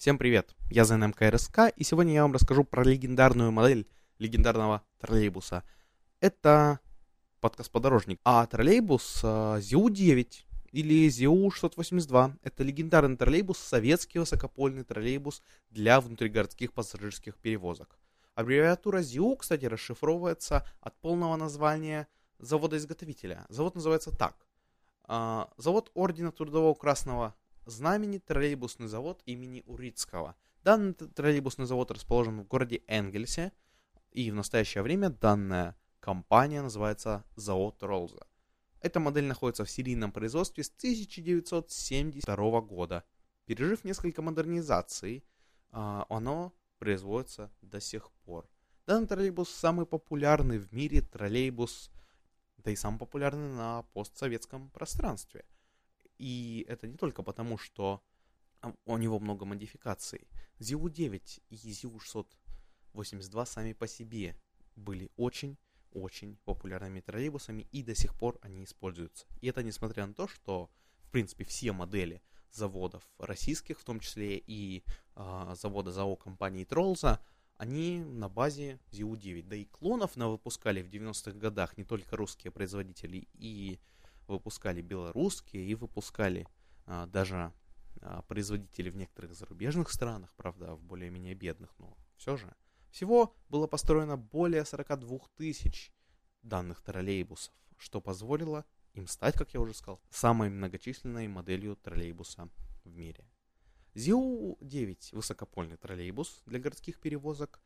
Всем привет, я ЗНМК РСК, и сегодня я вам расскажу про легендарную модель легендарного троллейбуса. Это подкаст-подорожник, а троллейбус ЗИУ-9 или ЗИУ-682. Это легендарный троллейбус, советский высокопольный троллейбус для внутригородских пассажирских перевозок. Аббревиатура ЗИУ, кстати, расшифровывается от полного названия завода-изготовителя. Завод называется так. А, завод Ордена Трудового Красного Знамени троллейбусный завод имени Урицкого. Данный троллейбусный завод расположен в городе Энгельсе, и в настоящее время данная компания называется завод Ролза. Эта модель находится в серийном производстве с 1972 года. Пережив несколько модернизаций, а, оно производится до сих пор. Данный троллейбус самый популярный в мире троллейбус, да и самый популярный на постсоветском пространстве – и это не только потому, что у него много модификаций. ZU-9 и ZU-682 сами по себе были очень-очень популярными троллейбусами, и до сих пор они используются. И это несмотря на то, что, в принципе, все модели заводов российских, в том числе и э, завода ЗАО компании Троллза, они на базе ZU-9. Да и клонов на выпускали в 90-х годах не только русские производители и выпускали белорусские и выпускали а, даже а, производители в некоторых зарубежных странах, правда, в более-менее бедных, но все же. Всего было построено более 42 тысяч данных троллейбусов, что позволило им стать, как я уже сказал, самой многочисленной моделью троллейбуса в мире. ЗИУ-9 высокопольный троллейбус для городских перевозок.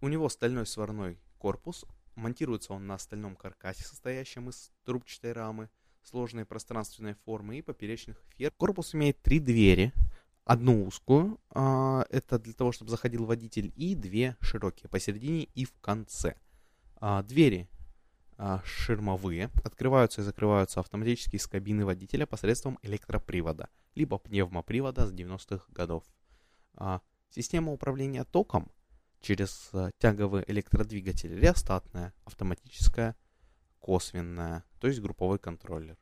У него стальной сварной корпус. Монтируется он на стальном каркасе, состоящем из трубчатой рамы – сложной пространственной формы и поперечных фер. Корпус имеет три двери. Одну узкую, а, это для того, чтобы заходил водитель, и две широкие посередине и в конце. А, двери а, ширмовые, открываются и закрываются автоматически из кабины водителя посредством электропривода, либо пневмопривода с 90-х годов. Система управления током через тяговый электродвигатель реостатная, автоматическая, косвенная, то есть групповой контроллер.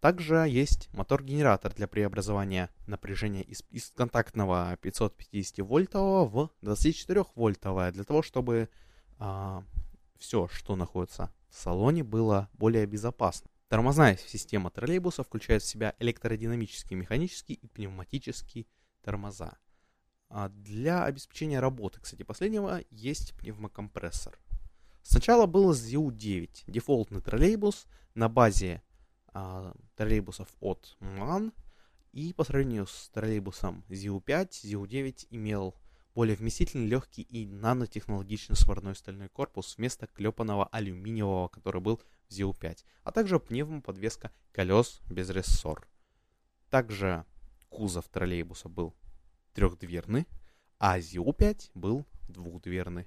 Также есть мотор-генератор для преобразования напряжения из, из контактного 550-вольтового в 24-вольтовое, для того, чтобы а, все, что находится в салоне, было более безопасно. Тормозная система троллейбуса включает в себя электродинамический, механический и пневматический тормоза. А для обеспечения работы, кстати, последнего есть пневмокомпрессор. Сначала был ZU-9, дефолтный троллейбус на базе а, троллейбусов от MAN, и по сравнению с троллейбусом ZU-5, ZU-9 имел более вместительный, легкий и нанотехнологичный сварной стальной корпус вместо клепанного алюминиевого, который был в ZU-5, а также пневмоподвеска колес без рессор. Также кузов троллейбуса был трехдверный, а ZU-5 был двухдверный.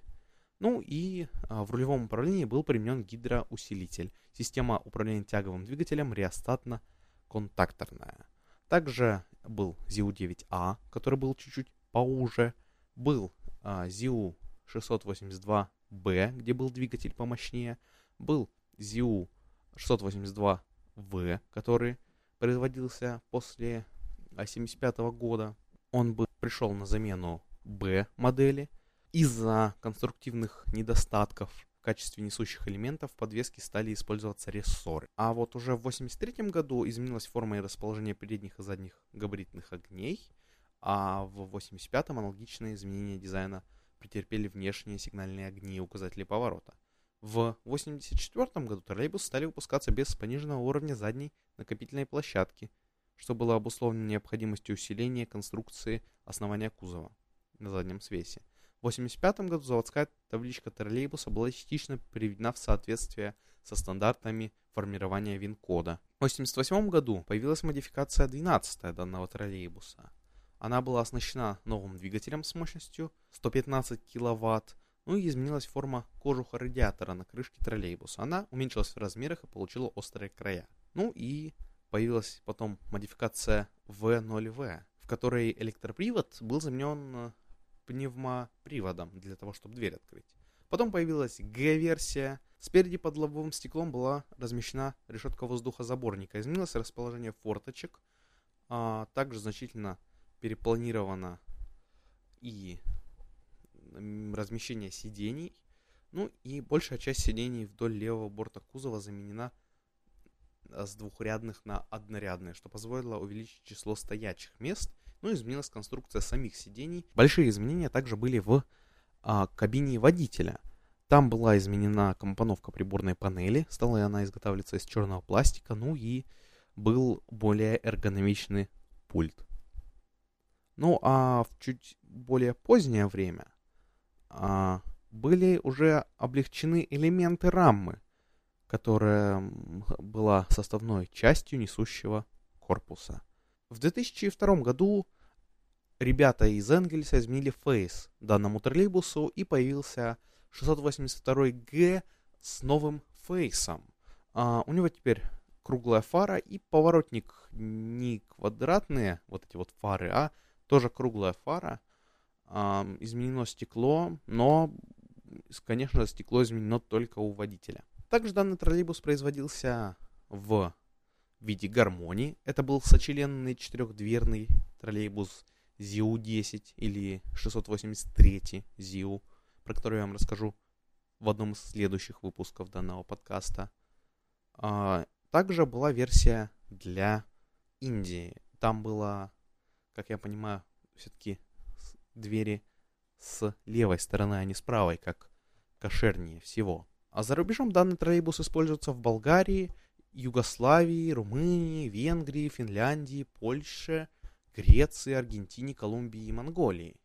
Ну и а, в рулевом управлении был применен гидроусилитель. Система управления тяговым двигателем реостатно-контакторная. Также был ZIU-9A, который был чуть-чуть поуже. Был а, ZIU-682B, где был двигатель помощнее. Был ZIU-682V, который производился после 1975 а, года. Он был, пришел на замену B модели – из-за конструктивных недостатков в качестве несущих элементов в подвеске стали использоваться рессоры. А вот уже в 1983 году изменилась форма и расположение передних и задних габаритных огней, а в 1985 аналогичные изменения дизайна претерпели внешние сигнальные огни и указатели поворота. В 1984 году троллейбусы стали выпускаться без пониженного уровня задней накопительной площадки, что было обусловлено необходимостью усиления конструкции основания кузова на заднем свесе. В 1985 году заводская табличка троллейбуса была частично приведена в соответствие со стандартами формирования ВИН-кода. В 1988 году появилась модификация 12 данного троллейбуса. Она была оснащена новым двигателем с мощностью 115 кВт, ну и изменилась форма кожуха радиатора на крышке троллейбуса. Она уменьшилась в размерах и получила острые края. Ну и появилась потом модификация V0V, в которой электропривод был заменен пневмоприводом для того, чтобы дверь открыть. Потом появилась Г-версия. Спереди под лобовым стеклом была размещена решетка воздухозаборника. Изменилось расположение форточек. А также значительно перепланирована и размещение сидений. Ну и большая часть сидений вдоль левого борта кузова заменена а, с двухрядных на однорядные, что позволило увеличить число стоячих мест. Ну и изменилась конструкция самих сидений. Большие изменения также были в а, кабине водителя. Там была изменена компоновка приборной панели, стала она изготавливаться из черного пластика, ну и был более эргономичный пульт. Ну а в чуть более позднее время а, были уже облегчены элементы рамы, которая была составной частью несущего корпуса. В 2002 году ребята из Энгельса изменили фейс данному троллейбусу и появился 682G с новым фейсом. А, у него теперь круглая фара и поворотник не квадратные, вот эти вот фары, а тоже круглая фара. Э, изменено стекло, но, конечно, стекло изменено только у водителя. Также данный троллейбус производился в виде гармонии. Это был сочленный четырехдверный троллейбус ЗИУ-10 или 683 ЗИУ, про который я вам расскажу в одном из следующих выпусков данного подкаста. А, также была версия для Индии. Там была как я понимаю, все-таки двери с левой стороны, а не с правой, как кошернее всего. А за рубежом данный троллейбус используется в Болгарии, Югославии, Румынии, Венгрии, Финляндии, Польше, Греции, Аргентине, Колумбии и Монголии.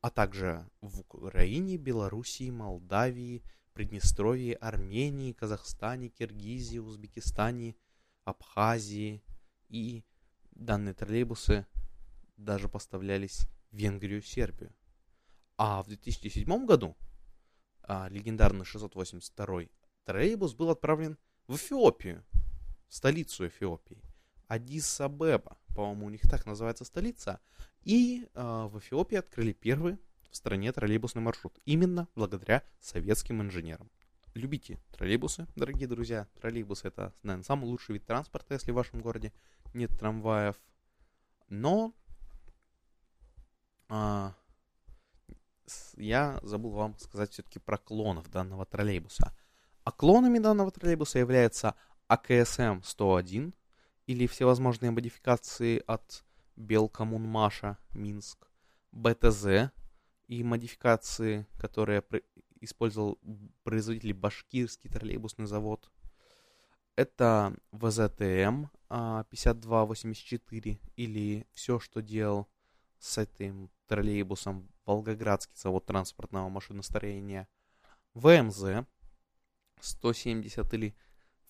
А также в Украине, Белоруссии, Молдавии, Приднестровье, Армении, Казахстане, Киргизии, Узбекистане, Абхазии. И данные троллейбусы даже поставлялись в Венгрию Сербию. А в 2007 году а, легендарный 682 троллейбус был отправлен в Эфиопию, в столицу Эфиопии. Адис-Абеба, по-моему, у них так называется столица. И а, в Эфиопии открыли первый в стране троллейбусный маршрут. Именно благодаря советским инженерам. Любите троллейбусы, дорогие друзья. Троллейбусы это, наверное, самый лучший вид транспорта, если в вашем городе нет трамваев. Но а, я забыл вам сказать все-таки про клонов данного троллейбуса. А клонами данного троллейбуса являются АКСМ-101 или всевозможные модификации от Белкоммунмаша Минск, БТЗ и модификации, которые использовал производитель Башкирский троллейбусный завод. Это ВЗТМ 5284 а, или все, что делал с этим троллейбусом Волгоградский завод транспортного машиностроения, ВМЗ 170 или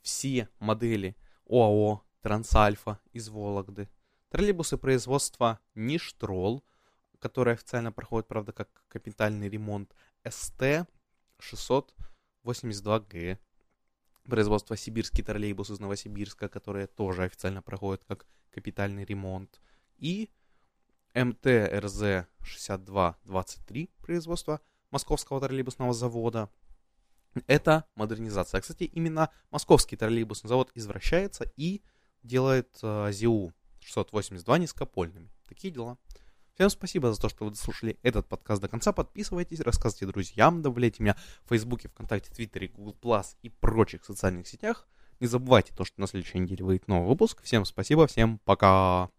все модели ОАО Трансальфа из Вологды, троллейбусы производства Ништрол, который официально проходит, правда, как капитальный ремонт, СТ 682Г, производство Сибирский троллейбус из Новосибирска, которые тоже официально проходит как капитальный ремонт, и МТ-РЗ-6223 производства Московского троллейбусного завода. Это модернизация. Кстати, именно Московский троллейбусный завод извращается и делает э, ЗИУ-682 низкопольными. Такие дела. Всем спасибо за то, что вы дослушали этот подкаст до конца. Подписывайтесь, рассказывайте друзьям, добавляйте меня в Фейсбуке, ВКонтакте, Твиттере, Google и прочих социальных сетях. Не забывайте то, что на следующей неделе выйдет новый выпуск. Всем спасибо, всем пока.